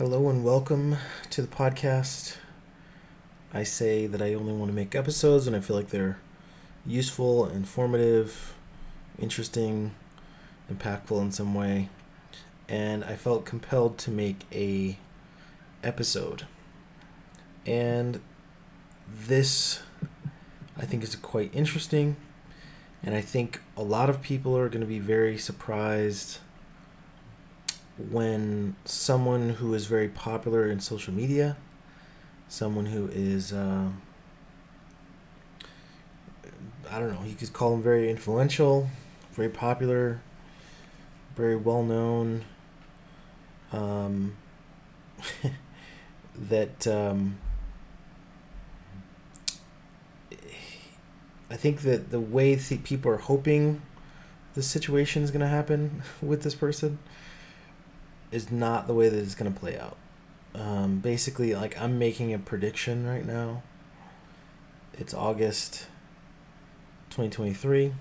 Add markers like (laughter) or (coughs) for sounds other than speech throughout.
Hello and welcome to the podcast. I say that I only want to make episodes when I feel like they're useful, informative, interesting, impactful in some way. And I felt compelled to make a episode. And this I think is quite interesting. And I think a lot of people are going to be very surprised when someone who is very popular in social media, someone who is, uh, I don't know, you could call them very influential, very popular, very well known, um, (laughs) that um, I think that the way th- people are hoping the situation is going to happen (laughs) with this person is not the way that it's going to play out. Um, basically, like I'm making a prediction right now. It's August 2023,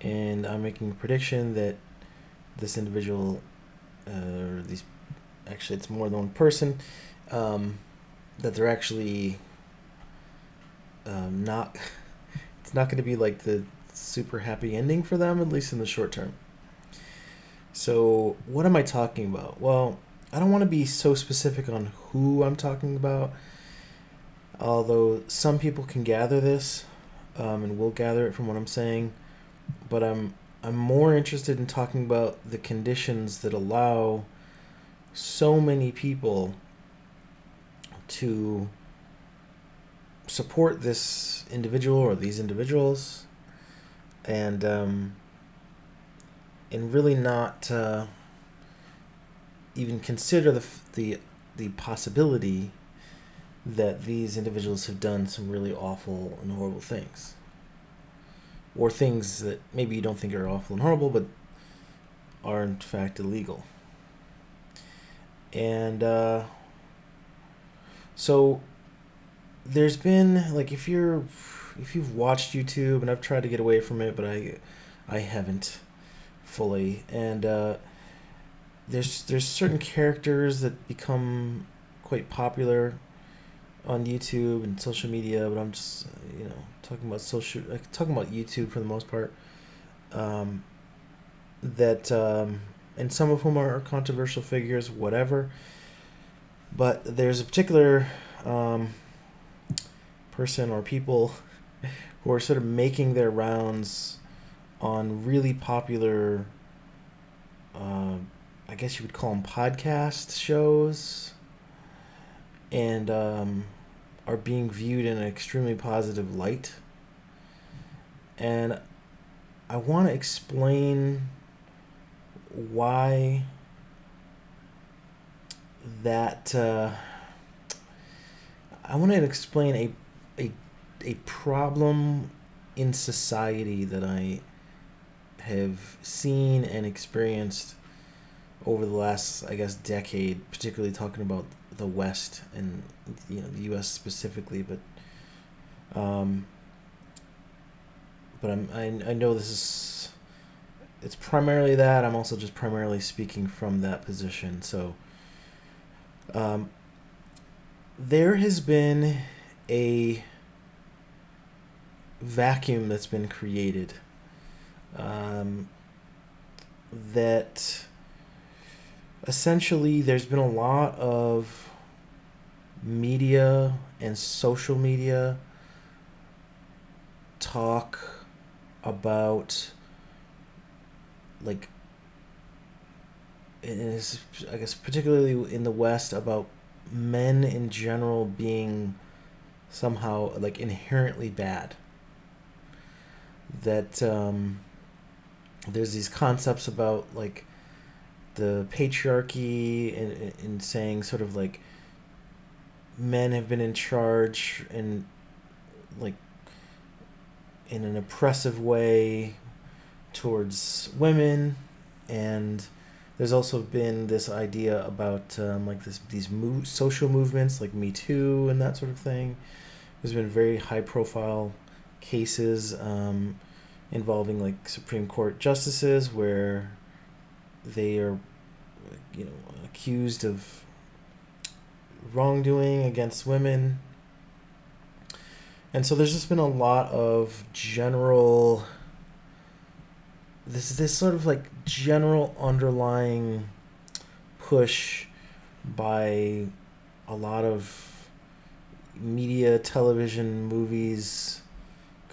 and I'm making a prediction that this individual, uh, or these, actually, it's more than one person, um, that they're actually um, not. (laughs) It's not going to be like the super happy ending for them, at least in the short term. So, what am I talking about? Well, I don't want to be so specific on who I'm talking about, although some people can gather this um, and will gather it from what I'm saying. But I'm I'm more interested in talking about the conditions that allow so many people to support this individual or these individuals and um, and really not uh, even consider the the the possibility that these individuals have done some really awful and horrible things, or things that maybe you don't think are awful and horrible, but are in fact illegal. And uh, so there's been like if you're if you've watched YouTube and I've tried to get away from it, but I I haven't fully. And uh, there's there's certain characters that become quite popular on YouTube and social media, but I'm just you know talking about social like, talking about YouTube for the most part. Um, that um, and some of whom are controversial figures, whatever. But there's a particular um, person or people (laughs) who are sort of making their rounds on really popular, uh, I guess you would call them podcast shows, and um, are being viewed in an extremely positive light. And I want to explain why that. Uh, I want to explain a, a, a problem in society that I have seen and experienced over the last, I guess, decade, particularly talking about the West and you know the U.S. specifically, but um, but I'm I, I know this is it's primarily that I'm also just primarily speaking from that position. So um, there has been a vacuum that's been created um, that essentially there's been a lot of media and social media talk about like is I guess particularly in the West about men in general being somehow like inherently bad. That um, there's these concepts about like the patriarchy and, and saying sort of like men have been in charge and like in an oppressive way towards women. And there's also been this idea about um, like this these move, social movements like me too and that sort of thing. There's been very high profile cases um, involving like Supreme Court justices where they are you know, accused of wrongdoing against women. And so there's just been a lot of general this this sort of like general underlying push by a lot of media, television, movies,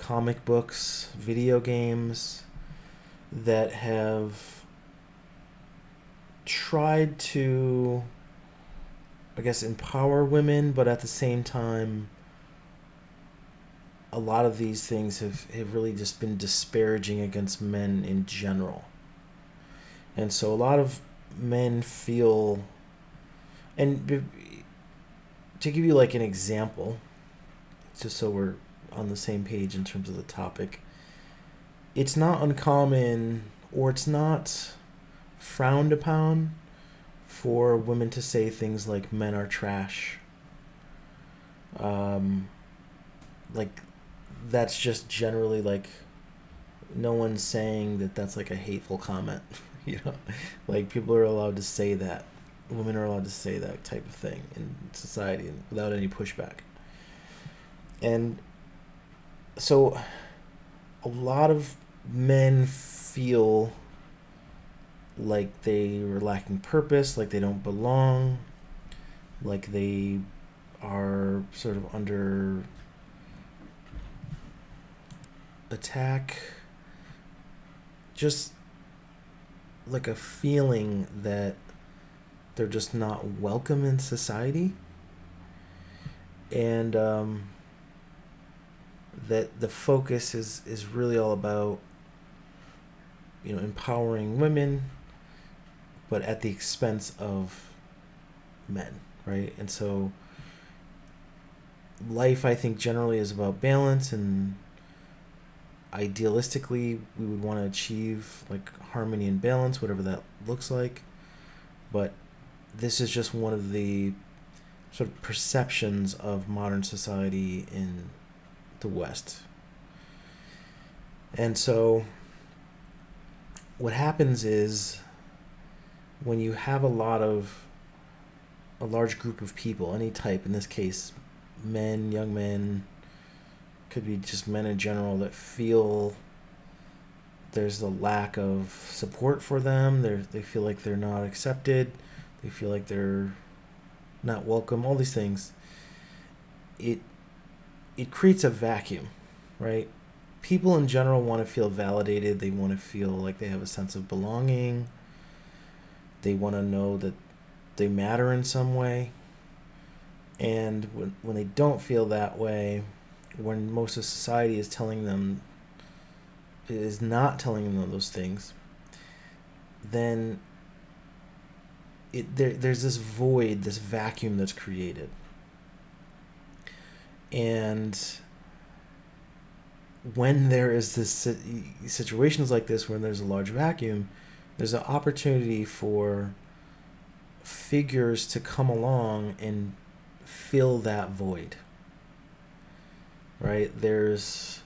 comic books, video games that have tried to I guess empower women, but at the same time a lot of these things have, have really just been disparaging against men in general. And so a lot of men feel, and to give you like an example, just so we're on the same page in terms of the topic, it's not uncommon or it's not frowned upon for women to say things like men are trash. Um, like that's just generally like no one's saying that that's like a hateful comment (laughs) you know? Like people are allowed to say that. Women are allowed to say that type of thing in society without any pushback. And so a lot of men feel like they are lacking purpose like they don't belong like they are sort of under attack. Just like a feeling that they're just not welcome in society. And um, that the focus is is really all about you know empowering women but at the expense of men right? And so life i think generally is about balance and idealistically we would want to achieve like harmony and balance whatever that looks like. But this is just one of the sort of perceptions of modern society in the west and so what happens is when you have a lot of a large group of people any type in this case men young men could be just men in general that feel there's a lack of support for them. They they feel like they're not accepted. They feel like they're not welcome. All these things. It it creates a vacuum, right? People in general want to feel validated. They want to feel like they have a sense of belonging. They want to know that they matter in some way. And when when they don't feel that way, when most of society is telling them is not telling them those things then it there, there's this void this vacuum that's created and when there is this situations like this when there's a large vacuum there's an opportunity for figures to come along and fill that void right? There's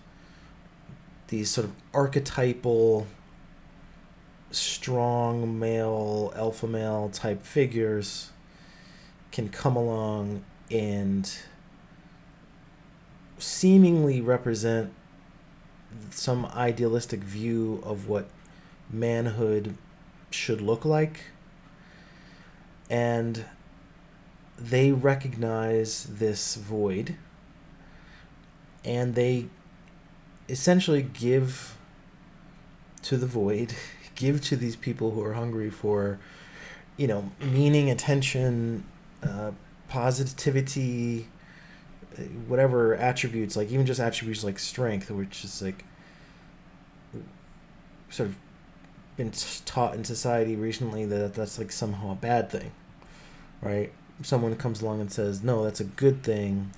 these sort of archetypal, strong male, alpha male type figures can come along and seemingly represent some idealistic view of what manhood should look like. And they recognize this void and they essentially give to the void, (laughs) give to these people who are hungry for, you know, meaning, attention, uh, positivity, whatever attributes, like even just attributes like strength, which is like sort of been taught in society recently that that's like somehow a bad thing, right? Someone comes along and says, no, that's a good thing,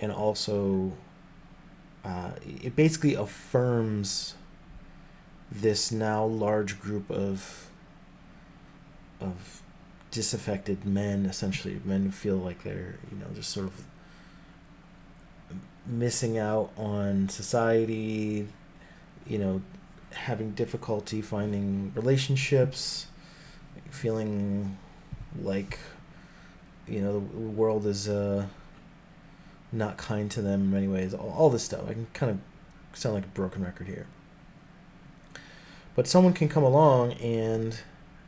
and also uh, it basically affirms this now large group of of disaffected men essentially men who feel like they're you know just sort of missing out on society you know having difficulty finding relationships feeling like you know the world is uh, not kind to them in many ways. All, all this stuff. I can kind of sound like a broken record here. But someone can come along and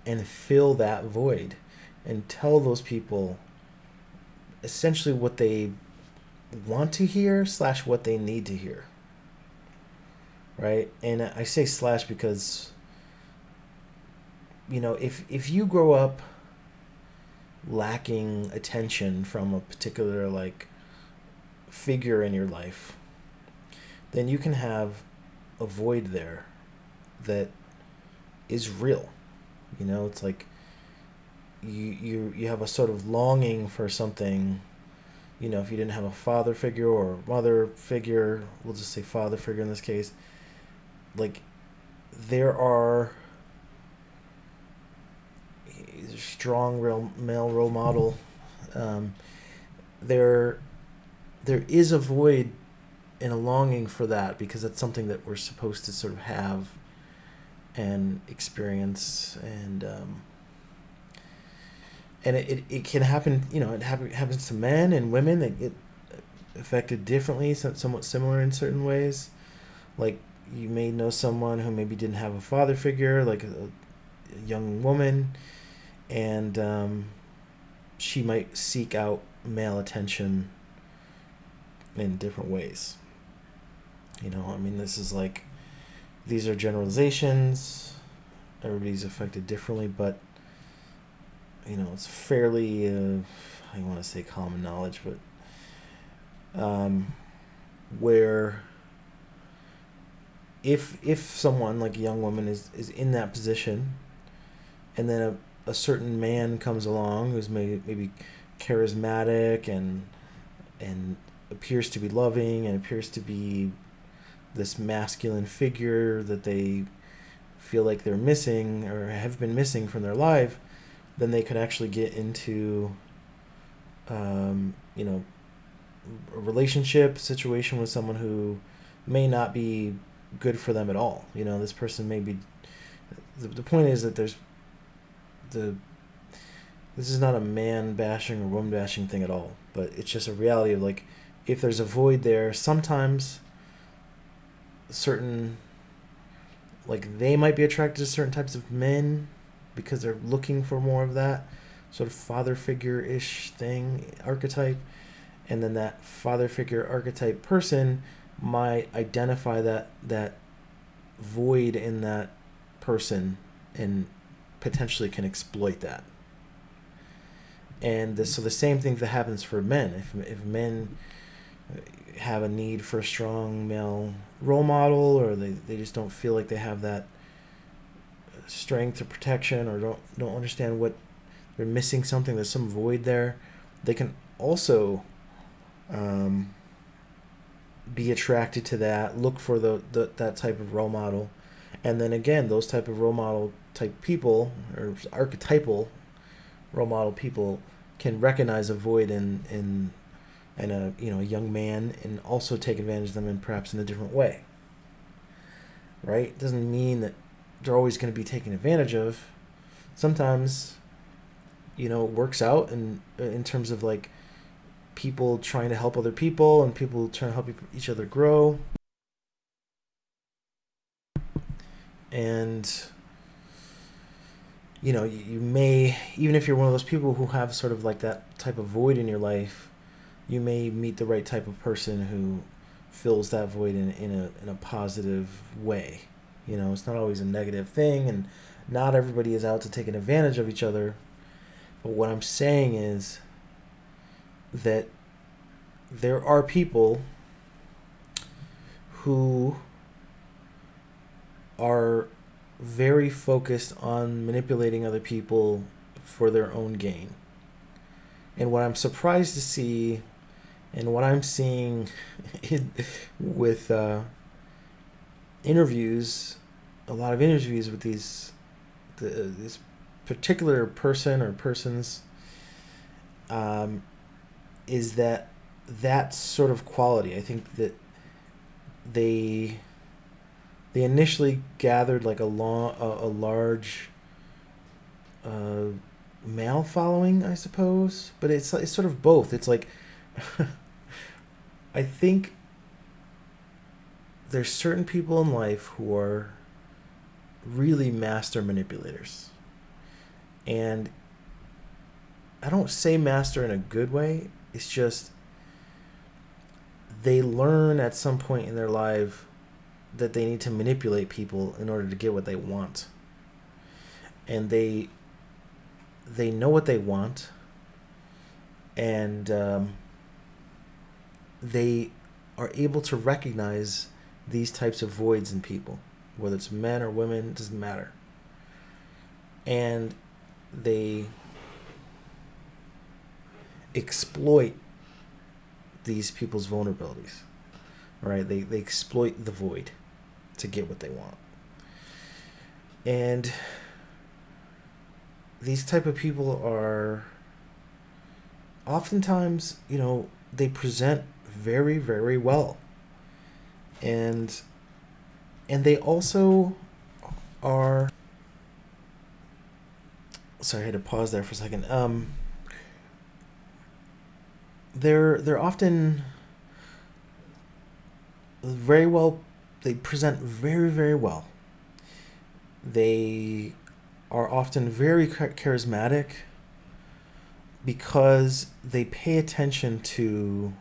and fill that void and tell those people essentially what they want to hear slash what they need to hear. Right? And i say slash because you know if if you grow up lacking attention from a particular like figure in your life then you can have a void there that is real. You know it's like you you you have a sort of longing for something you know if you didn't have a father figure or mother figure we'll just say father figure in this case like there are strong real male role model um, there there is a void and a longing for that because that's something that we're supposed to sort of have and experience and um, and it, it, it can happen you know it happen, happens to men and women that get affected differently somewhat similar in certain ways. Like you may know someone who maybe didn't have a father figure like a, a young woman and um, she might seek out male attention in different ways. You know i mean this is like these are generalizations everybody's affected differently but you know it's fairly uh, I want to say common knowledge, but um, where if if someone like a young woman is is in that position, and then a, a certain man comes along who's maybe maybe charismatic and and appears to be loving and appears to be this masculine figure that they feel like they're missing or have been missing from their life then they could actually get into, um, you know, a relationship situation with someone who may not be good for them at all. You know, this person may be. The, the point is that there's the. This is not a man bashing or woman bashing thing at all, but it's just a reality of like, if there's a void there, sometimes certain like they might be attracted to certain types of men because they're looking for more of that sort of father figure ish thing archetype. And then that father figure archetype person might identify that that void in that person and potentially can exploit that. And the, so the same thing that happens for men. If, if men have a need for a strong male role model or they, they just don't feel like they have that strength or protection or don't don't understand what they're missing something there's some void there. They can also um, be attracted to that look for the, the that type of role model. And then again those type of role model type people or archetypal role model people can recognize a void in in in a you know a young man and also take advantage of them in perhaps in a different way. Right? Doesn't mean that they're always going to be taken advantage of. Sometimes, you know, it works out in in terms of like people trying to help other people and people trying to help each other grow. And you know, you may even if you're one of those people who have sort of like that type of void in your life, you may meet the right type of person who fills that void in, in a in a positive way. You know, it's not always a negative thing, and not everybody is out to take an advantage of each other. But what I'm saying is that there are people who are very focused on manipulating other people for their own gain. And what I'm surprised to see, and what I'm seeing (laughs) in, with uh, interviews, a lot of interviews with these, the, this particular person or persons, um, is that that sort of quality. I think that they they initially gathered like a long a, a large uh, male following, I suppose. But it's it's sort of both. It's like (laughs) I think there's certain people in life who are really master manipulators. And I don't say master in a good way. It's just they learn at some point in their life that they need to manipulate people in order to get what they want. And they they know what they want and um, they are able to recognize these types of voids in people whether it's men or women doesn't matter. And they exploit these people's vulnerabilities right? They, they exploit the void to get what they want. And these type of people are oftentimes you know they present very very well and and they also are sorry i had to pause there for a second. Um they're they're often very well they present very very well. They are often very charismatic because they pay attention to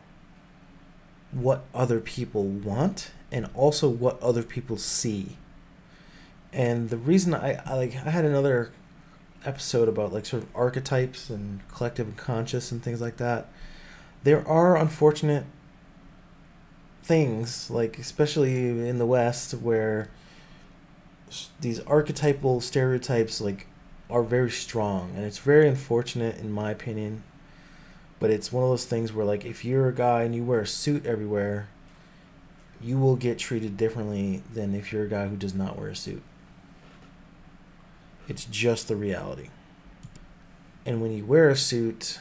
what other people want and also what other people see. And the reason I, I like I had another episode about like sort of archetypes and collective and conscious and things like that. There are unfortunate things like especially in the west where these archetypal stereotypes like are very strong and it's very unfortunate in my opinion but it's one of those things where like if you're a guy and you wear a suit everywhere you will get treated differently than if you're a guy who does not wear a suit it's just the reality and when you wear a suit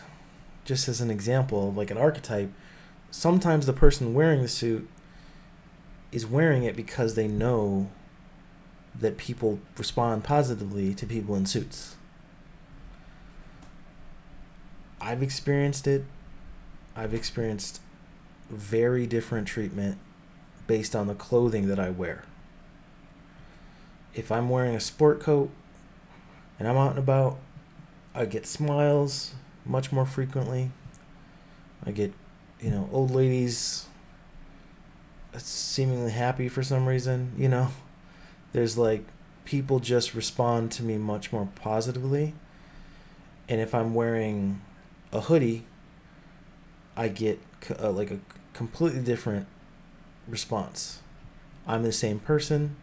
just as an example like an archetype sometimes the person wearing the suit is wearing it because they know that people respond positively to people in suits. I've experienced it. I've experienced very different treatment based on the clothing that I wear. If I'm wearing a sport coat and I'm out and about, I get smiles much more frequently. I get, you know, old ladies seemingly happy for some reason, you know there's like people just respond to me much more positively. And if I'm wearing a hoodie, I get uh, like a completely different response. I'm the same person.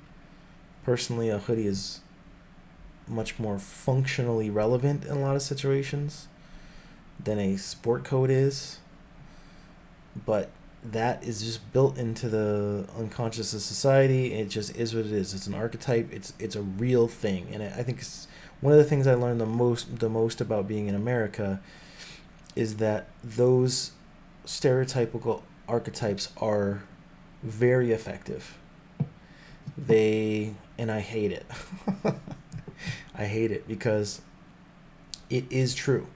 Personally, a hoodie is much more functionally relevant in a lot of situations than a sport coat is. But that is just built into the unconscious of society. It just is what it is. It's an archetype. It's it's a real thing, and I think it's one of the things I learned the most the most about being in America is that those stereotypical archetypes are very effective. They and I hate it. (laughs) I hate it because it is true.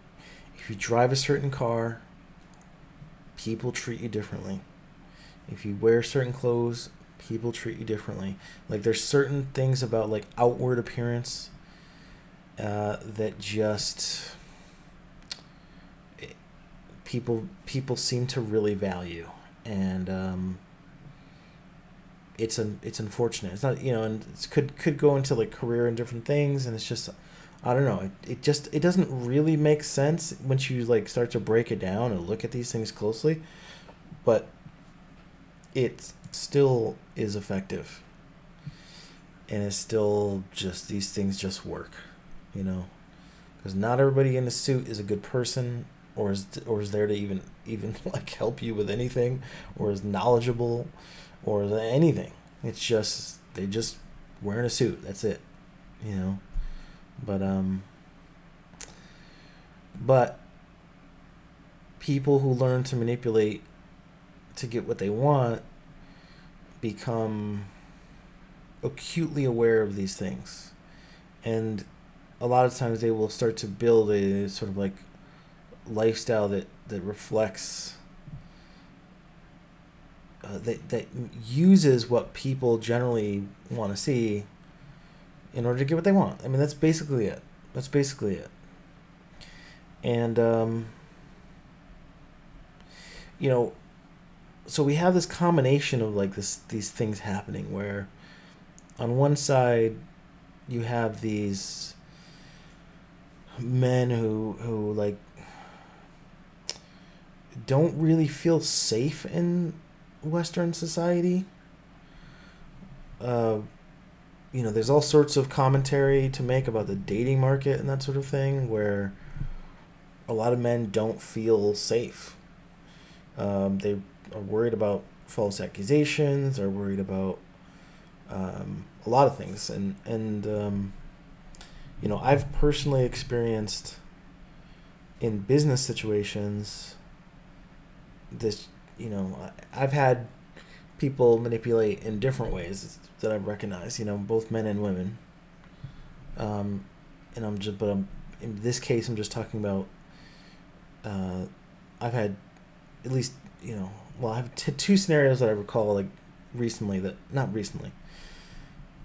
If you drive a certain car, people treat you differently. If you wear certain clothes, people treat you differently. Like there's certain things about like outward appearance uh, that just people people seem to really value, and um, it's an it's unfortunate. It's not you know, and it could could go into like career and different things, and it's just I don't know. It, it just it doesn't really make sense once you like start to break it down and look at these things closely, but it still is effective. And it's still just these things just work, you know, because not everybody in a suit is a good person or is or is there to even even (laughs) like help you with anything or is knowledgeable or anything. It's just they just wearing a suit. That's it, you know. But um but people who learn to manipulate to get what they want become acutely aware of these things. And a lot of times they will start to build a sort of like lifestyle that that reflects uh, that that uses what people generally want to see in order to get what they want. I mean, that's basically it. That's basically it. And um, you know, so we have this combination of like this these things happening where on one side you have these men who who like don't really feel safe in western society. Uh you know there's all sorts of commentary to make about the dating market and that sort of thing where a lot of men don't feel safe. Um, they are worried about false accusations are worried about um, a lot of things. And and um, you know I've personally experienced in business situations this you know I've had people manipulate in different ways that I've recognized you know both men and women. Um, and I'm just but I'm in this case I'm just talking about uh, I've had at least you know well I have t- two scenarios that I recall like recently that not recently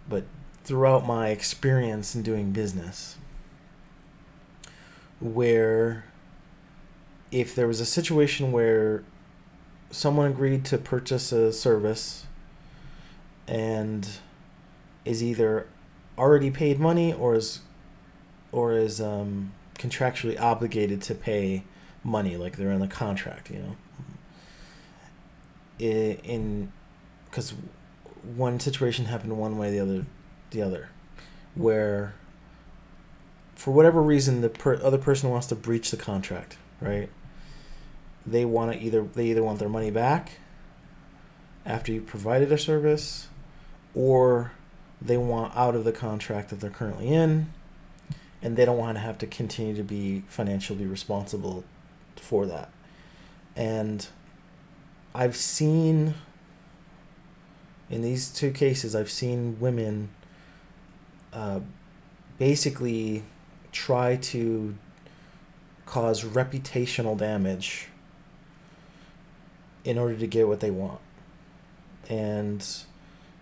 but throughout my experience in doing business where if there was a situation where someone agreed to purchase a service and is either already paid money or is or is um, contractually obligated to pay money like they're in a contract you know in because one situation happened one way, the other, the other, where for whatever reason the per- other person wants to breach the contract, right? They want to either they either want their money back after you provided a service, or they want out of the contract that they're currently in, and they don't want to have to continue to be financially responsible for that. And I've seen in these two cases, I've seen women uh, basically try to cause reputational damage in order to get what they want. And,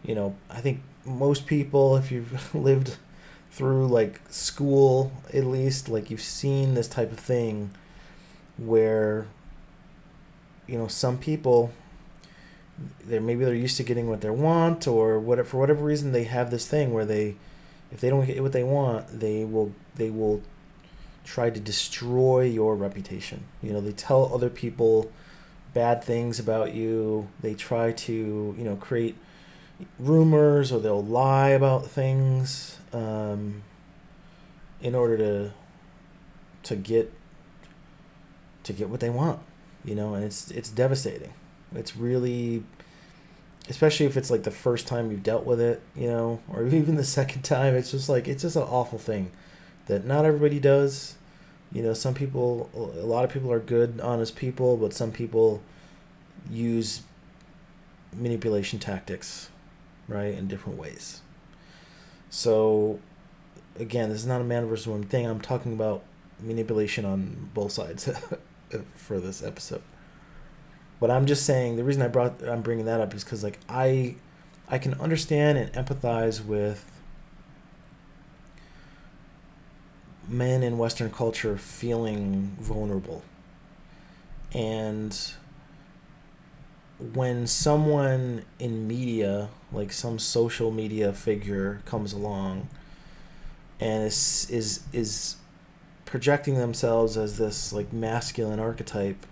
you know, I think most people, if you've (laughs) lived through like school at least, like you've seen this type of thing where, you know, some people they're maybe they're used to getting what they want or whatever for whatever reason they have this thing where they if they don't get what they want they will they will try to destroy your reputation you know they tell other people bad things about you they try to you know create rumors or they'll lie about things um, in order to to get to get what they want you know and it's it's devastating it's really, especially if it's like the first time you've dealt with it, you know, or (laughs) even the second time. It's just like it's just an awful thing that not everybody does. You know, some people, a lot of people are good, honest people, but some people use manipulation tactics, right, in different ways. So, again, this is not a man versus woman thing. I'm talking about manipulation on both sides (laughs) for this episode. But I'm just saying the reason I brought I'm bringing that up is because like I I can understand and empathize with men in Western culture feeling vulnerable. And when someone in media, like some social media figure, comes along and is is is projecting themselves as this like masculine archetype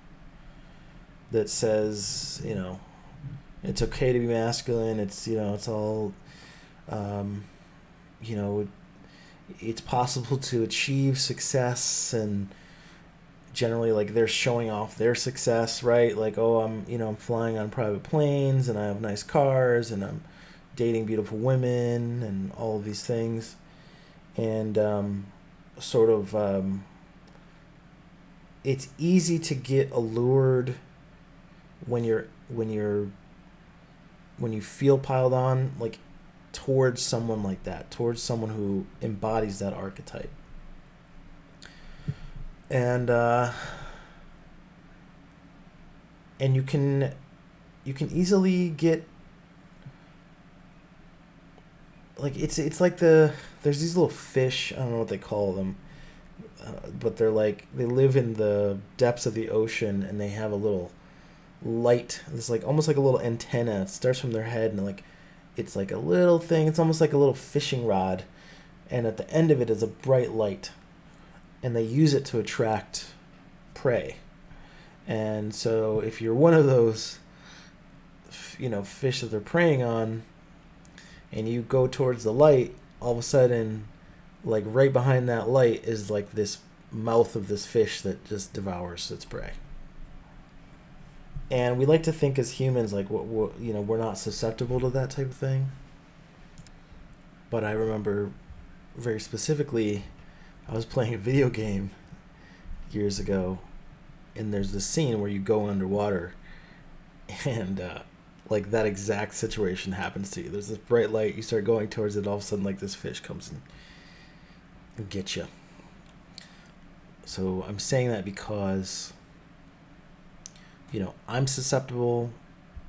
that says you know it's okay to be masculine. It's you know it's all um, you know it's possible to achieve success and generally like they're showing off their success right? Like oh i'm you know i'm flying on private planes and i have nice cars and i'm dating beautiful women and all of these things. And um, sort of um, it's easy to get allured when you're when you're when you feel piled on. Like towards someone like that towards someone who embodies that archetype and uh, and you can you can easily get like it's it's like the there's these little fish I don't know what they call them, uh, but they're like they live in the depths of the ocean and they have a little light. It's like almost like a little antenna. It starts from their head and like it's like a little thing. It's almost like a little fishing rod, and at the end of it is a bright light, and they use it to attract prey. And so if you're one of those, you know, fish that they're preying on, and you go towards the light, all of a sudden, like right behind that light is like this mouth of this fish that just devours its prey. And we like to think as humans, like what, you know, we're not susceptible to that type of thing. But I remember very specifically, I was playing a video game years ago, and there's this scene where you go underwater, and uh, like that exact situation happens to you. There's this bright light, you start going towards it, all of a sudden like this fish comes and gets you. So I'm saying that because you know, I'm susceptible,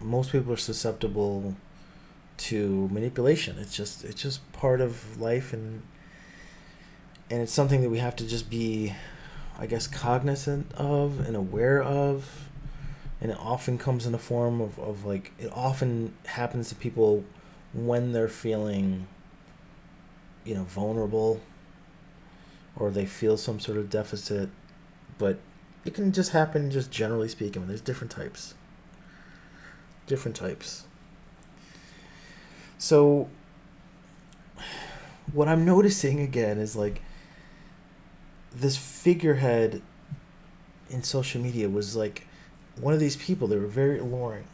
most people are susceptible to manipulation. It's just it's just part of life and and it's something that we have to just be I guess cognizant of and aware of and it often comes in the form of, of like it often happens to people when they're feeling you know vulnerable or they feel some sort of deficit but it can just happen just generally speaking mean, there's different types. Different types. So what i'm noticing again is like this figurehead in social media was like one of these people. They were very alluring.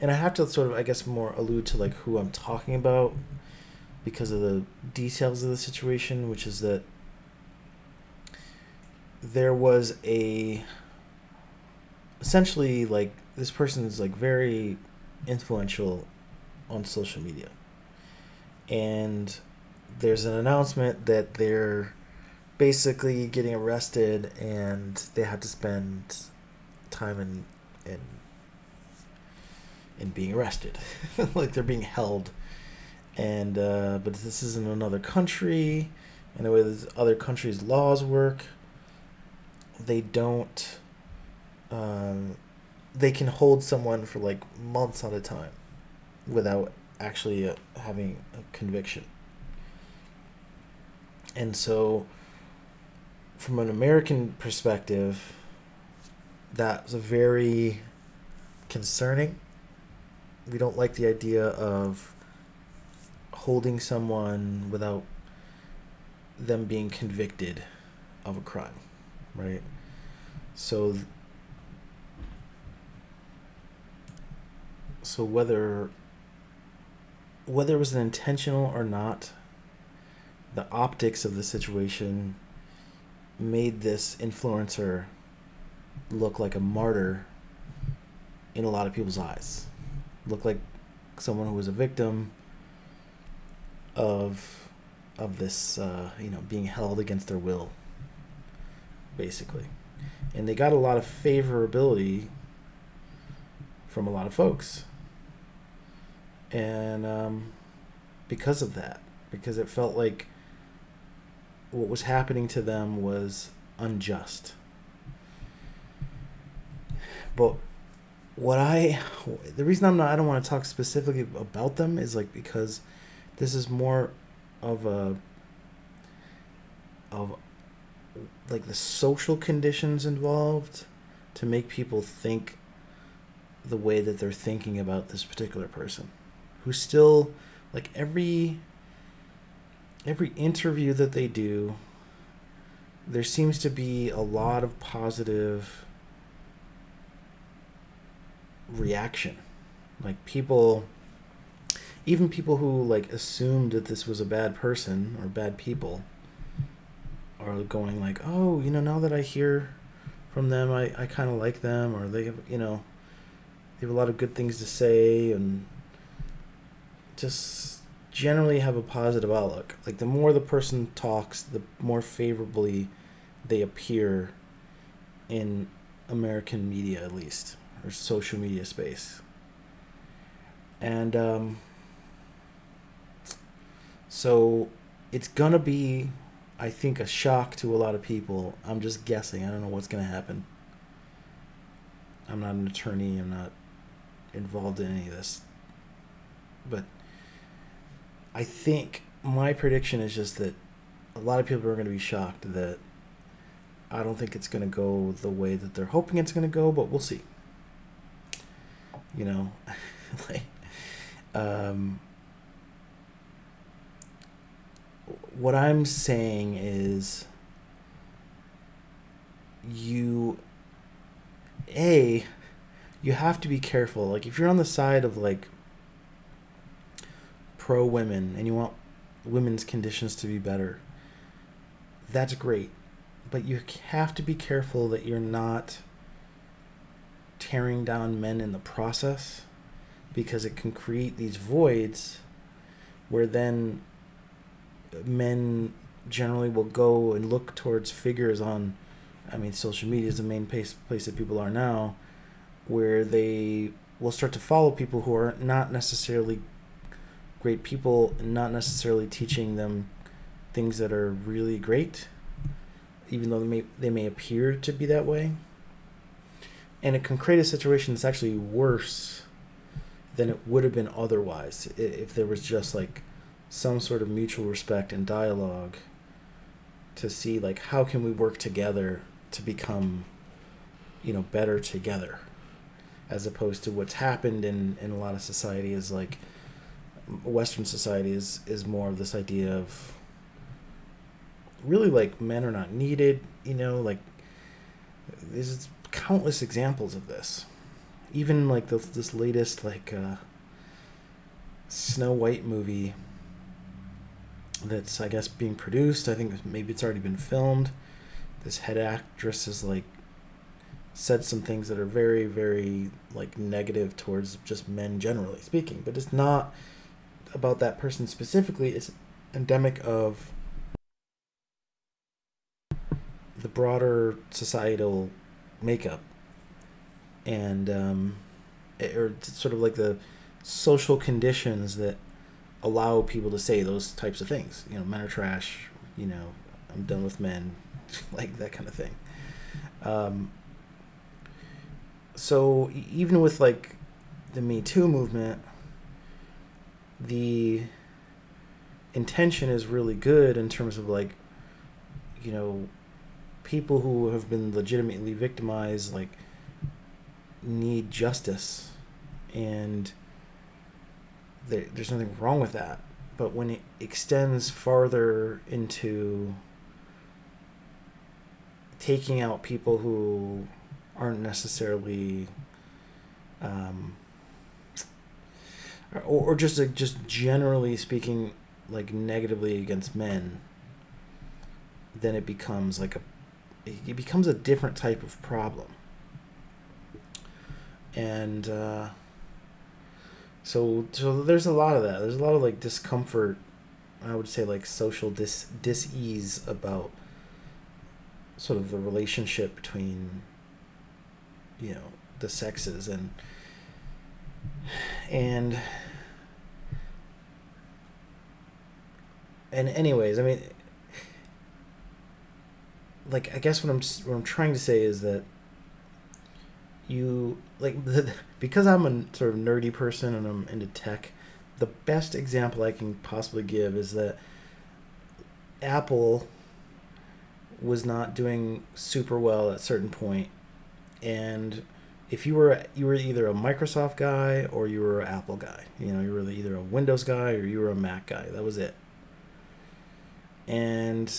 And i have to sort of i guess more allude to like who i'm talking about because of the details of the situation which is that there was a essentially like this person is like very influential on social media. And there's an announcement that they're basically getting arrested and they have to spend time in in in being arrested. (laughs) Like they're being held. And uh, but this is in another country. And the way these other countries laws work they don't um, they can hold someone for like months at a time without actually uh, having a conviction and so from an American perspective, that's very concerning. We don't like the idea of holding someone without them being convicted of a crime, right? So so whether whether it was an intentional or not, the optics of the situation made this influencer look like a martyr in a lot of people's eyes. Look like someone who was a victim of of this uh, you know being held against their will basically and they got a lot of favorability from a lot of folks and um, because of that because it felt like what was happening to them was unjust. But what I the reason I'm not I don't want to talk specifically about them is like because this is more of a of like the social conditions involved to make people think the way that they're thinking about this particular person who still like every every interview that they do, there seems to be a lot of positive reaction. Like people even people who like assumed that this was a bad person or bad people are going like, "Oh, you know, now that I hear from them, I I kind of like them or they have, you know, they have a lot of good things to say and just generally have a positive outlook. Like the more the person talks, the more favorably they appear in American media, at least, or social media space. And um, so it's gonna be, I think, a shock to a lot of people. I'm just guessing. I don't know what's gonna happen. I'm not an attorney. I'm not involved in any of this. But I think my prediction is just that a lot of people are going to be shocked that I don't think it's going to go the way that they're hoping it's going to go, but we'll see. You know, (laughs) like, um, what I'm saying is you, A, you have to be careful. Like, if you're on the side of like pro women and you want women's conditions to be better, that's great. But you have to be careful that you're not tearing down men in the process because it can create these voids where then men generally will go and look towards figures on I mean social media is the main place place that people are now where they will start to follow people who are not necessarily great people not necessarily teaching them things that are really great even though they may they may appear to be that way. And it can create a situation that's actually worse than it would have been otherwise if there was just like some sort of mutual respect and dialogue to see like how can we work together to become you know better together? As opposed to what's happened in in a lot of society is like western society is is more of this idea of really like men are not needed you know like there's countless examples of this. Even like the, this latest like uh snow white movie that's i guess being produced. I think maybe it's already been filmed. This head actress is like said some things that are very very like negative towards just men generally speaking. But it's not about that person specifically. It's endemic of the broader societal makeup. And um, it, or sort of like the social conditions that allow people to say those types of things. You know men are trash you know i'm done with men (laughs) like that kind of thing. Um, so even with like the me too movement the intention is really good in terms of like you know people who have been legitimately victimized like need justice and there, there's nothing wrong with that. But when it extends farther into taking out people who aren't necessarily um, or, or just like just generally speaking like negatively against men then it becomes like a it becomes a different type of problem. And uh, so so there's a lot of that. There's a lot of like discomfort i would say like social dis dis-ease about sort of the relationship between you know the sexes and and and anyways i mean like i guess what i'm what i'm trying to say is that you like (laughs) the, because i'm a sort of nerdy person and i'm into tech the best example i can possibly give is that apple was not doing super well at a certain point and if you were you were either a Microsoft guy or you were an Apple guy. You know, you were either a Windows guy or you were a Mac guy. That was it. And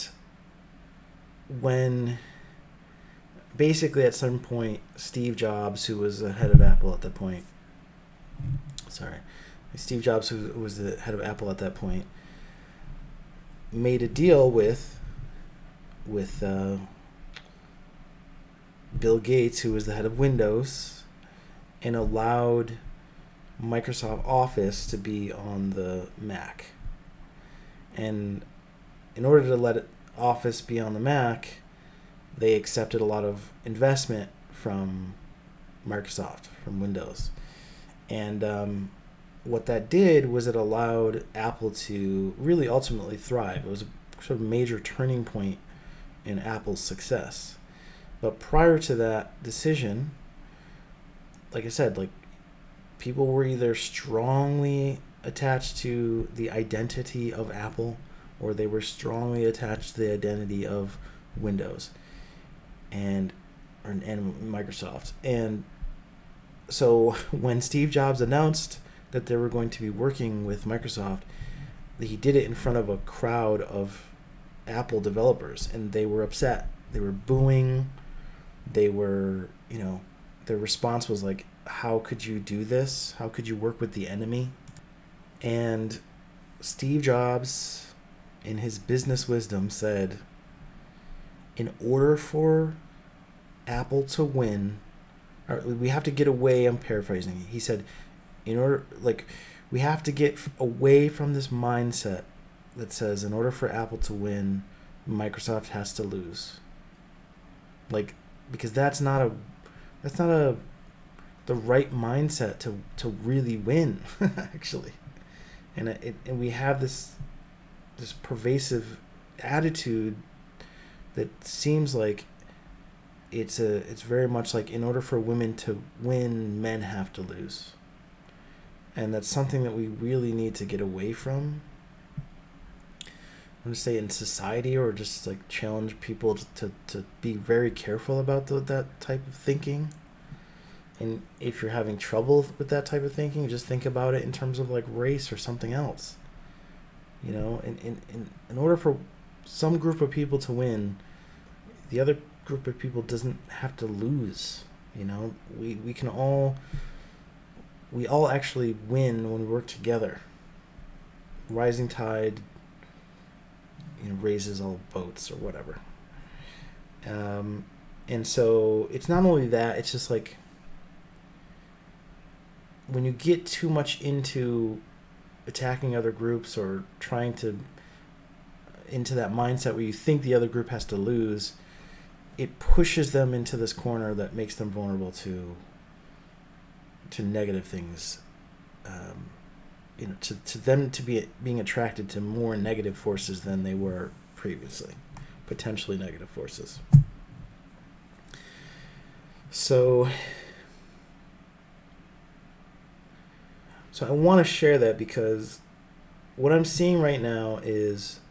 when basically at some point Steve Jobs, who was the head of Apple at that point, sorry, Steve Jobs, who was the head of Apple at that point, made a deal with with uh, Bill Gates, who was the head of Windows, and allowed Microsoft Office to be on the Mac. And in order to let Office be on the Mac, they accepted a lot of investment from Microsoft, from Windows. And um, what that did was it allowed Apple to really ultimately thrive. It was a sort of major turning point in Apple's success. But prior to that decision, like I said, like people were either strongly attached to the identity of Apple or they were strongly attached to the identity of Windows and and Microsoft. And so (laughs) when Steve Jobs announced that they were going to be working with Microsoft, he did it in front of a crowd of Apple developers and they were upset. They were booing. They were, you know, their response was like, How could you do this? How could you work with the enemy? And Steve Jobs, in his business wisdom, said, In order for Apple to win, or we have to get away, I'm paraphrasing. He said, in order, like, we have to get away from this mindset that says in order for Apple to win, Microsoft has to lose. Like because that's not a that's not a the right mindset to to really win (laughs) actually. And it, and we have this this pervasive attitude that seems like it's a it's very much like in order for women to win men have to lose and that's something that we really need to get away from I'm gonna say in society or just like challenge people to, to, to be very careful about the, that type of thinking. And if you're having trouble with that type of thinking, just think about it in terms of like race or something else. You know, in, in, in, in order for some group of people to win, the other group of people doesn't have to lose. You know, we, we can all we all actually win when we work together. Rising tide you know, raises all boats or whatever. Um, and so it's not only that; it's just like when you get too much into attacking other groups or trying to into that mindset where you think the other group has to lose, it pushes them into this corner that makes them vulnerable to to negative things. Um, you know, to, to them to be being attracted to more negative forces than they were previously, potentially negative forces. So, so I want to share that because what I'm seeing right now is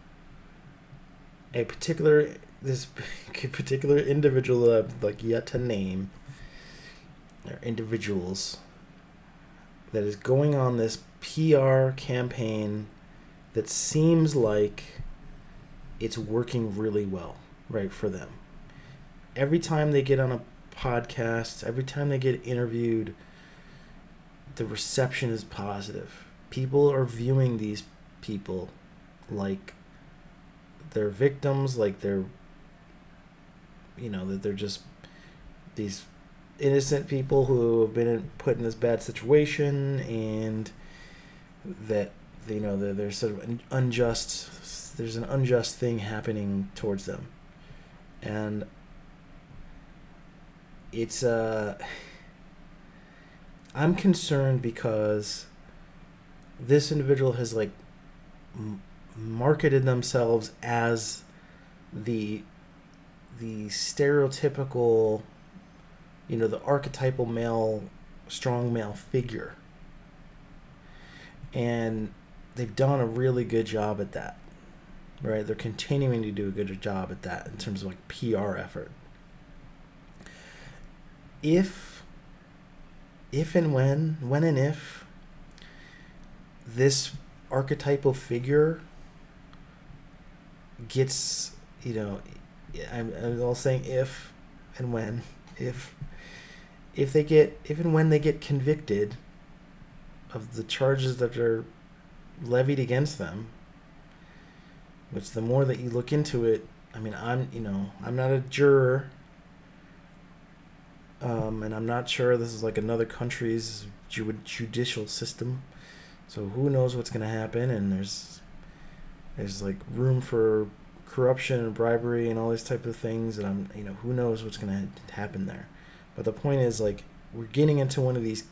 a particular this (laughs) particular individual that I've like yet to name or individuals that is going on this PR campaign that seems like it's working really well, right, for them. Every time they get on a podcast, every time they get interviewed, the reception is positive. People are viewing these people like they're victims, like they're, you know, that they're just these innocent people who have been put in this bad situation and that you know there's sort of unjust there's an unjust thing happening towards them. And it's uh i'm concerned because this individual has like marketed themselves as the the stereotypical you know the archetypal male strong male figure. And they've done a really good job at that right? They're continuing to do a good job at that in terms of like pr effort. If if and when when and if this archetypal figure gets you know i'm, I'm all saying if and when if if they get if and when they get convicted of the charges that are levied against them, which the more that you look into it, I mean, I'm, you know, I'm not a juror, um, and I'm not sure this is like another country's ju- judicial system, so who knows what's gonna happen? And there's there's like room for corruption and bribery and all these type of things and I'm you know who knows what's going to happen there. But the point is like we're getting into one of these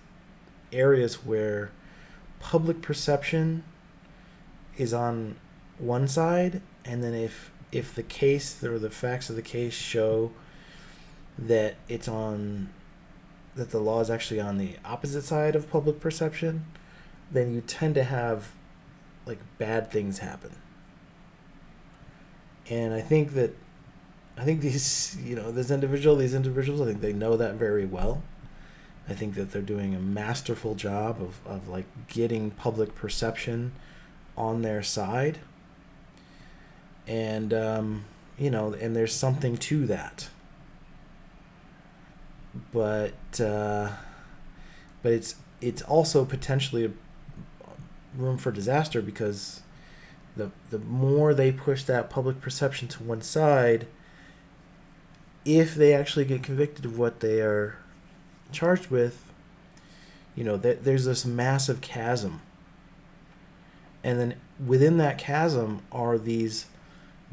areas where public perception is on one side and then if if the case or the facts of the case show that it's on that the law is actually on the opposite side of public perception then you tend to have like bad things happen and i think that i think these you know this individual these individuals i think they know that very well. I think that they're doing a masterful job of, of like getting public perception on their side. And um, you know and there's something to that. But uh, but it's it's also potentially a room for disaster because the the more they push that public perception to one side if they actually get convicted of what they are charged with you know that there's this massive chasm and then within that chasm are these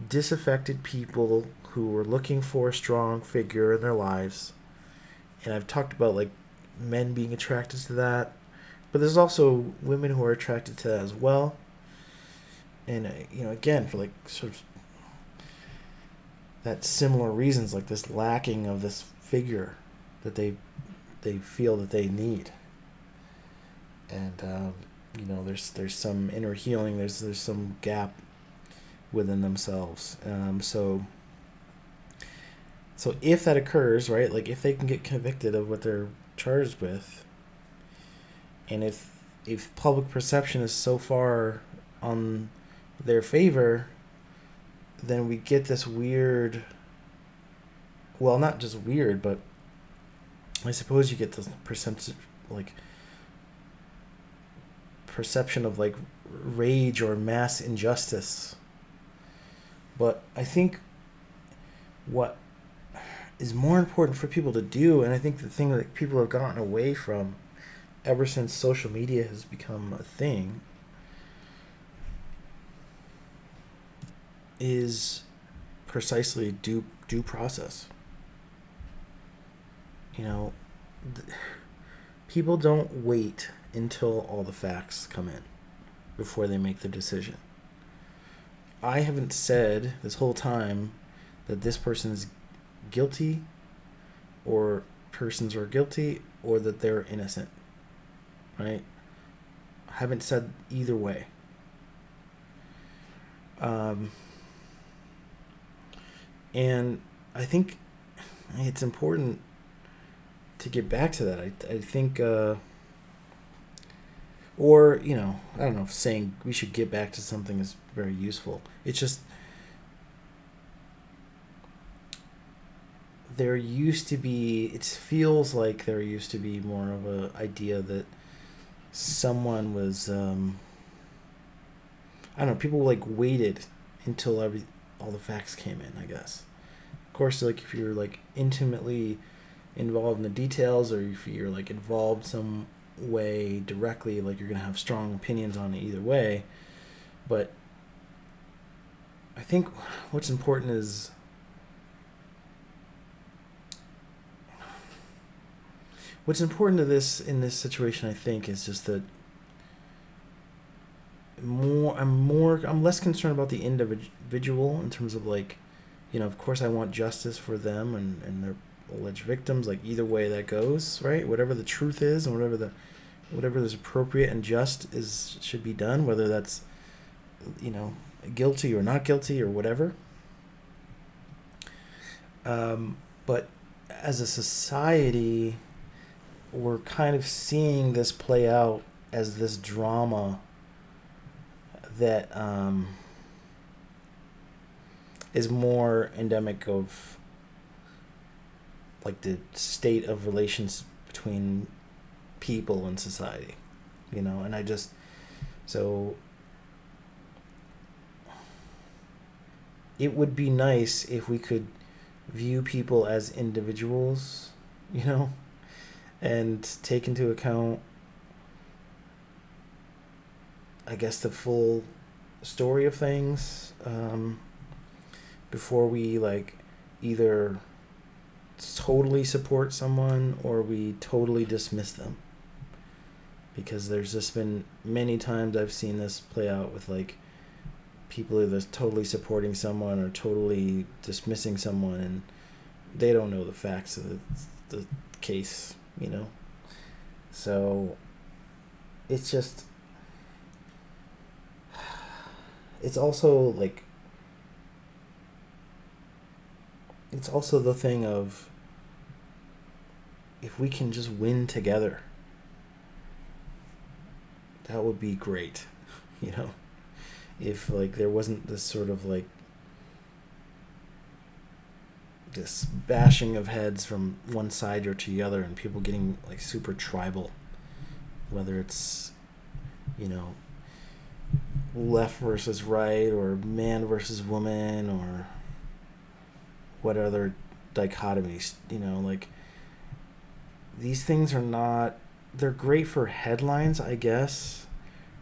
disaffected people who were looking for a strong figure in their lives. And I've talked about like men being attracted to that, but there's also women who are attracted to that as well. And uh, you know, again, for like sort of that similar reasons, like this lacking of this figure that they they feel that they need. And um, you know, there's there's some inner healing. There's there's some gap within themselves. Um, so, so if that occurs, right, like if they can get convicted of what they're charged with, and if if public perception is so far on their favor, then we get this weird. Well, not just weird, but I suppose you get this percentage like perception of like rage or mass injustice but I think what is more important for people to do, and I think the thing that people have gotten away from ever since social media has become a thing, is precisely due due process. You know, th- people don't wait until all the facts come in before they make the decision. I haven't said this whole time that this person is guilty or persons are guilty or that they're innocent. Right? I haven't said either way. Um, and I think it's important to get back to that. I, I think. Uh, or you know i don't know if saying we should get back to something is very useful it's just there used to be it feels like there used to be more of a idea that someone was um i don't know people like waited until every all the facts came in i guess. Of course like if you're like intimately involved in the details or if you're like involved some way directly like you're to have strong opinions on it either way. But i think what's important is what's important to this in this situation i think is just that more i'm more i'm less concerned about the individual in terms of like you know of course i want justice for them and and their alleged victims like either way that goes right? Whatever the truth is and whatever the whatever is appropriate and just is should be done whether that's you know guilty or not guilty or whatever. Um, but as a society we're kind of seeing this play out as this drama that um, is more endemic of like the state of relations between people and society you know? And i just so it would be nice if we could view people as individuals you know? And take into account i guess the full story of things um, before we like either totally support someone or we totally dismiss them because there's just been many times I've seen this play out with like people either totally supporting someone or totally dismissing someone and they don't know the facts of the, the case, you know. So it's just it's also like it's also the thing of if we can just win together that would be great (laughs) you know? If like there wasn't this sort of like this bashing of heads from one side or to the other and people getting like super tribal whether it's you know left versus right or man versus woman or what other dichotomies you know like these things are not they're great for headlines i guess.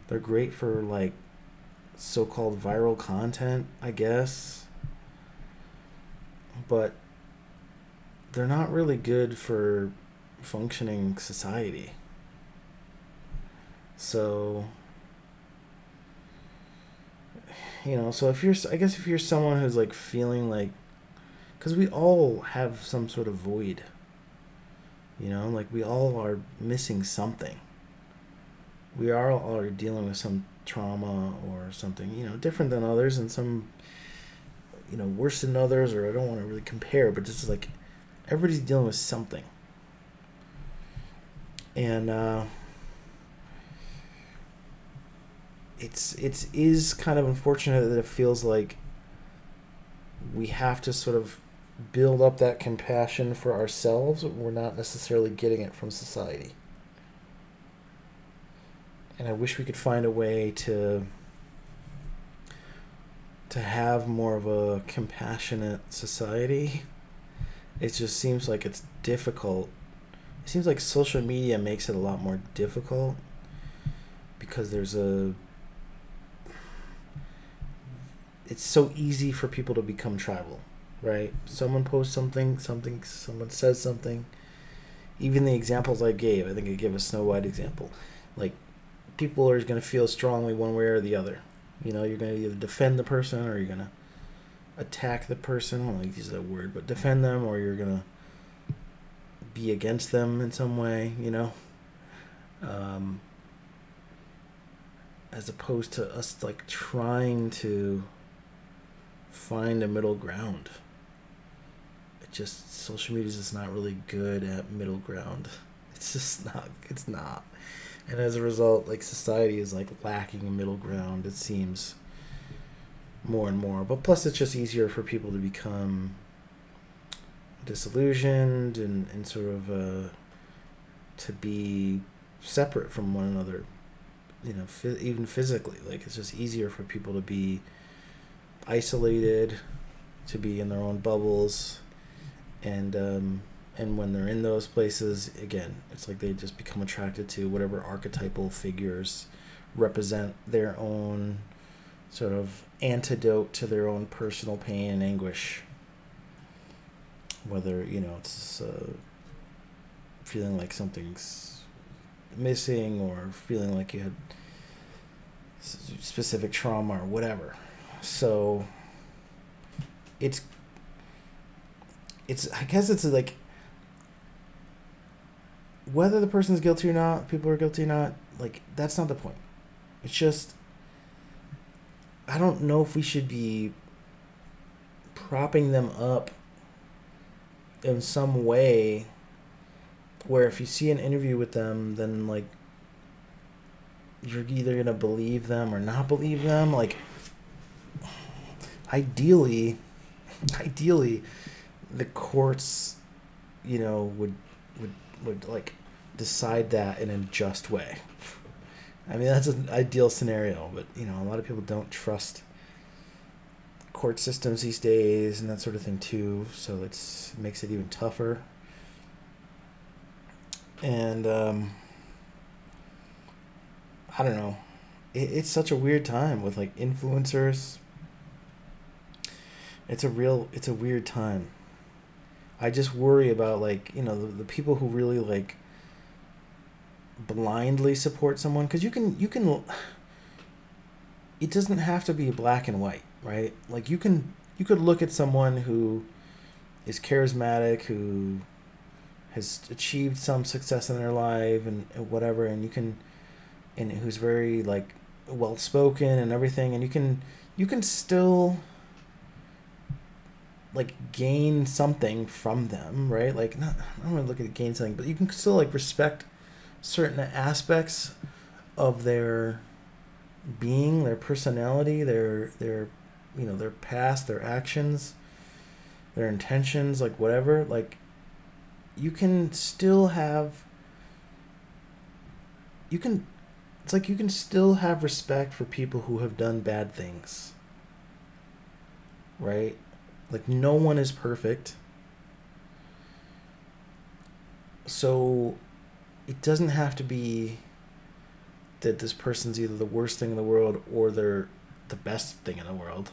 They're great for like so-called viral content i guess. But they're not really good for functioning society. So you know so if you're i guess if you're someone who's like feeling like because we all have some sort of void you know like we all are missing something. We are all are dealing with some trauma or something you know different than others and some you know worse than others or i don't want to really compare but just like everybody's dealing with something. And uh it's it's is kind of unfortunate that it feels like we have to sort of build up that compassion for ourselves we're not necessarily getting it from society. And i wish we could find a way to to have more of a compassionate society. It just seems like it's difficult. It seems like social media makes it a lot more difficult because there's a it's so easy for people to become tribal, right? Someone posts something, something, someone says something. Even the examples I gave, I think I gave a Snow White example. Like, people are going to feel strongly one way or the other. You know, you're going to either defend the person or you're going to attack the person. I don't like use that word, but defend them or you're going to be against them in some way, you know? Um, as opposed to us, like, trying to find a middle ground. It just social media is just not really good at middle ground. (laughs) It's just not. It's not, and as a result, like society is like lacking a middle ground. It seems more and more. But plus, it's just easier for people to become disillusioned and and sort of uh, to be separate from one another. You know, even physically, like it's just easier for people to be isolated, to be in their own bubbles, and um, and when they're in those places, again, it's like they just become attracted to whatever archetypal figures represent their own sort of antidote to their own personal pain and anguish. Whether you know it's uh, feeling like something's missing or feeling like you had specific trauma or whatever so it's it's I guess it's like whether the person's guilty or not, people are guilty or not, like that's not the point. It's just I don't know if we should be propping them up in some way where if you see an interview with them then like you're either going to believe them or not believe them like ideally, ideally, the courts, you know, would would would like decide that in a just way. I mean, that's an ideal scenario, but you know, a lot of people don't trust court systems these days and that sort of thing too. So it's it makes it even tougher. And um, I don't know, it, it's such a weird time with like influencers it's a real it's a weird time. I just worry about like you know the, the people who really like blindly support someone because you can you can it doesn't have to be black and white right like you can you could look at someone who is charismatic who has achieved some success in their life and, and whatever and you can and who's very like well spoken and everything and you can you can still like gain something from them right? Like not i don't want to look at gain something but you can still like respect certain aspects of their being their personality their their you know their past their actions their intentions like whatever. Like you can still have you can it's like you can still have respect for people who have done bad things right like no one is perfect so it doesn't have to be that this person's either the worst thing in the world or they're the best thing in the world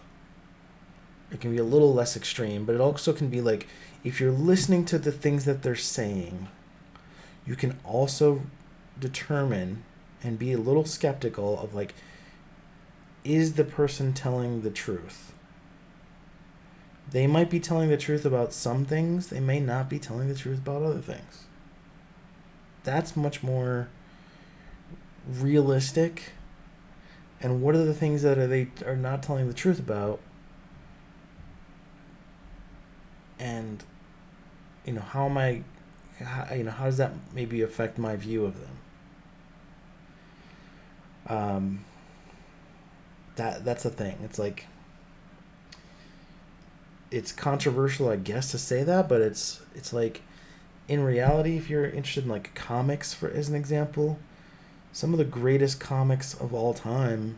it can be a little less extreme but it also can be like if you're listening to the things that they're saying, you can also determine and be a little skeptical of like, is the person telling the truth? They might be telling the truth about some things, they may not be telling the truth about other things. That's much more realistic. And what are the things that are they are not telling the truth about? and you know how am I how, you know how does that maybe affect my view of them um that that's the thing it's like it's controversial I guess to say that but it's it's like in reality if you're interested in like comics for as an example some of the greatest comics of all time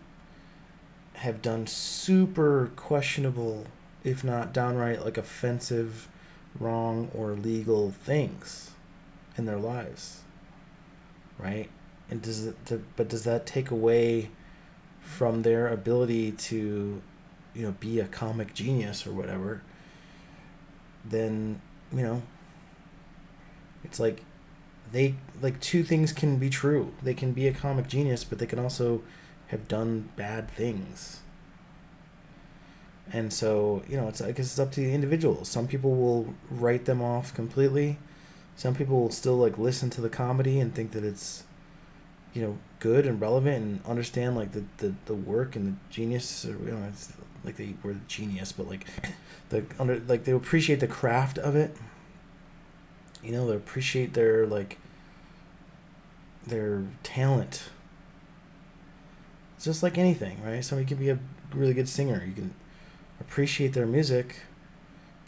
have done super questionable if not downright like offensive, wrong, or legal things in their lives. Right? And does it but does that take away from their ability to you know be a comic genius or whatever? Then, you know, it's like they like two things can be true. They can be a comic genius, but they can also have done bad things and so you know it's I guess it's up to the individual. Some people will write them off completely. Some people will still like listen to the comedy and think that it's you know good and relevant and understand like the the, the work and the genius or you know it's like they were genius but like (coughs) the under like they appreciate the craft of it. You know they appreciate their like their talent. It's just like anything right? Somebody can be a really good singer. You can appreciate their music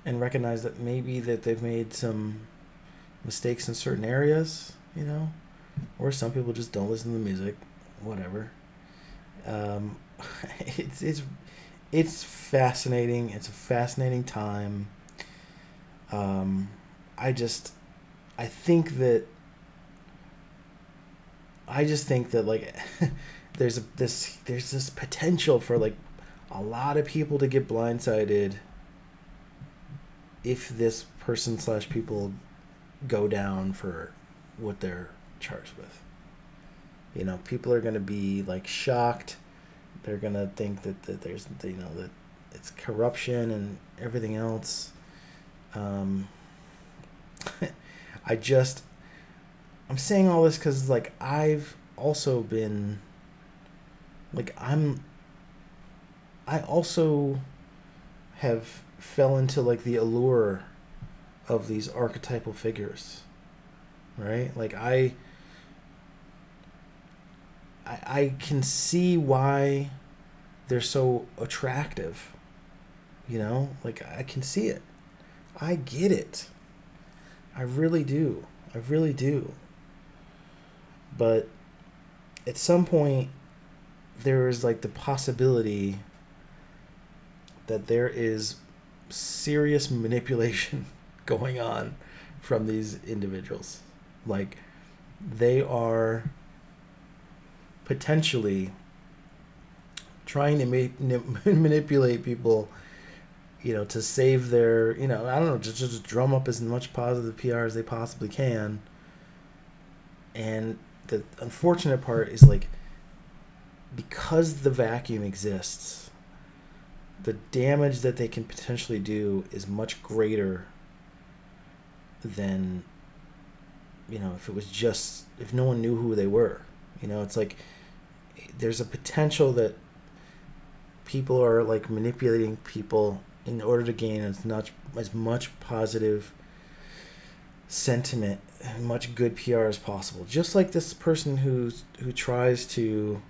and recognize that maybe that they've made some mistakes in certain areas, you know, or some people just don't listen to the music, whatever. Um, (laughs) it's it's it's fascinating. It's a fascinating time. Um, I just I think that I just think that like (laughs) there's a, this there's this potential for like a lot of people to get blindsided if this person slash people go down for what they're charged with. You know, people are to be like shocked. They're to think that, that there's, you know, that it's corruption and everything else. Um, (laughs) I just, I'm saying all this because, like, I've also been, like, I'm I also have fell into like the allure of these archetypal figures. Right? Like I I, I can see why they're so attractive. You know? Like I can see it. I get it. I really do. I really do. But at some point there is like the possibility that there is serious manipulation (laughs) going on from these individuals. Like, they are potentially trying to (laughs) ma- manipulate people, you know, to save their, you know, I don't know, just, just drum up as much positive PR as they possibly can. And the unfortunate part is like, because the vacuum exists, the damage that they can potentially do is much greater than, you know, if it was just, if no one knew who they were. You know, it's like there's a potential that people are like manipulating people in order to gain as much as much positive sentiment much good PR as possible. Just like this person who's who tries to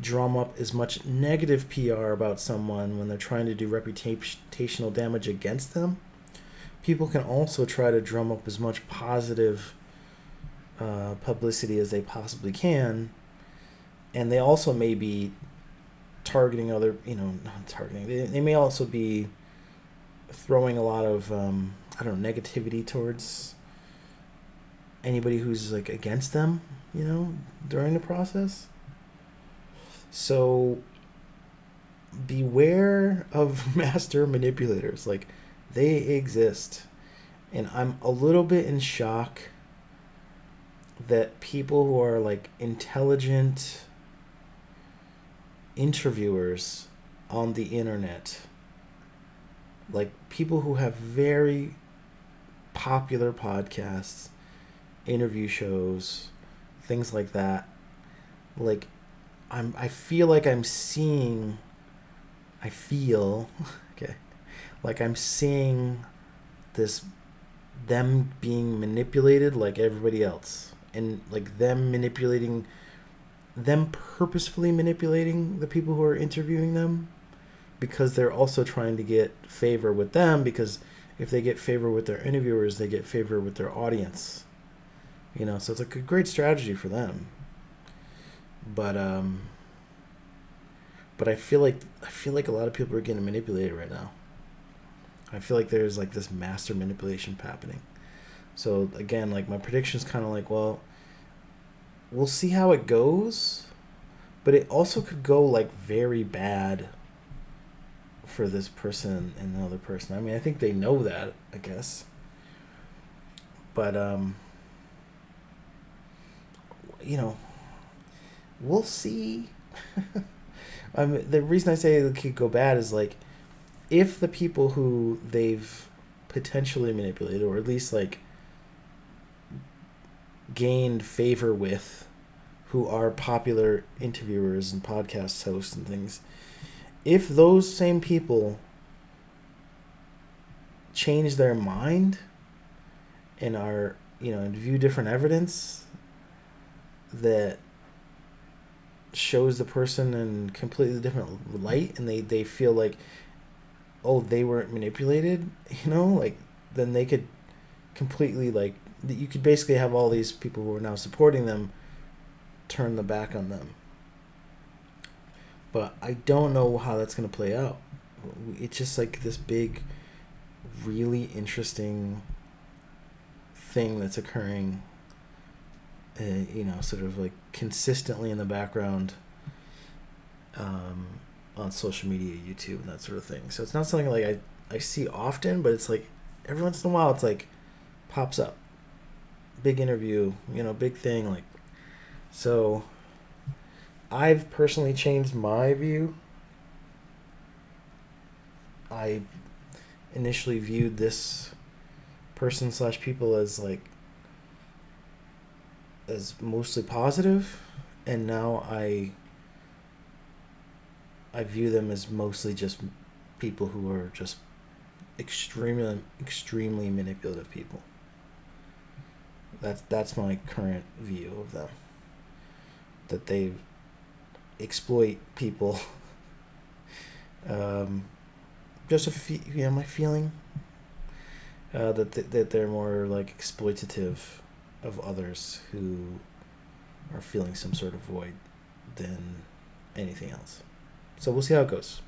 drum up as much negative PR about someone when they're trying to do reputational damage against them. People can also try to drum up as much positive uh, publicity as they possibly can, and they also may be targeting other, you know, not targeting. They, they may also be throwing a lot of um, I don't know negativity towards anybody who's like against them, you know, during the process. So beware of (laughs) master manipulators. Like they exist. And I'm a little bit in shock that people who are like intelligent interviewers on the internet like people who have very popular podcasts, interview shows, things like that. Like I'm I feel like I'm seeing I feel (laughs) okay. Like I'm seeing this them being manipulated like everybody else and like them manipulating them purposefully manipulating the people who are interviewing them because they're also trying to get favor with them because if they get favor with their interviewers, they get favor with their audience. You know, so it's like a great strategy for them. But um but I feel like I feel like a lot of people are getting manipulated right now. I feel like there's like this master manipulation happening. So again, like my prediction is kind of like, well, we'll see how it goes, but it also could go like very bad for this person and another person. I mean, I think they know that, I guess. But um you know, we'll see. (laughs) I mean, the reason I say it could go bad is like if the people who they've potentially manipulated or at least like gained favor with who are popular interviewers and podcast hosts and things if those same people change their mind and are you know and view different evidence that shows the person in completely different light and they they feel like oh they weren't manipulated (laughs) you know like then they could completely like you could basically have all these people who are now supporting them turn the back on them but I don't know how that's gonna play out. It's just like this big, really interesting thing that's occurring. Uh, you know, sort of like consistently in the background. Um, on social media, YouTube, and that sort of thing. So it's not something like I I see often, but it's like every once in a while, it's like pops up. Big interview, you know, big thing, like so I've personally changed my view. I initially viewed this person slash people as like as mostly positive, and now I I view them as mostly just people who are just extremely extremely manipulative people. That's that's my current view of them. That they've exploit people. (laughs) um, just a fe- you know my feeling uh, that th- that they're more like exploitative of others who are feeling some sort of void than anything else. So we'll see how it goes.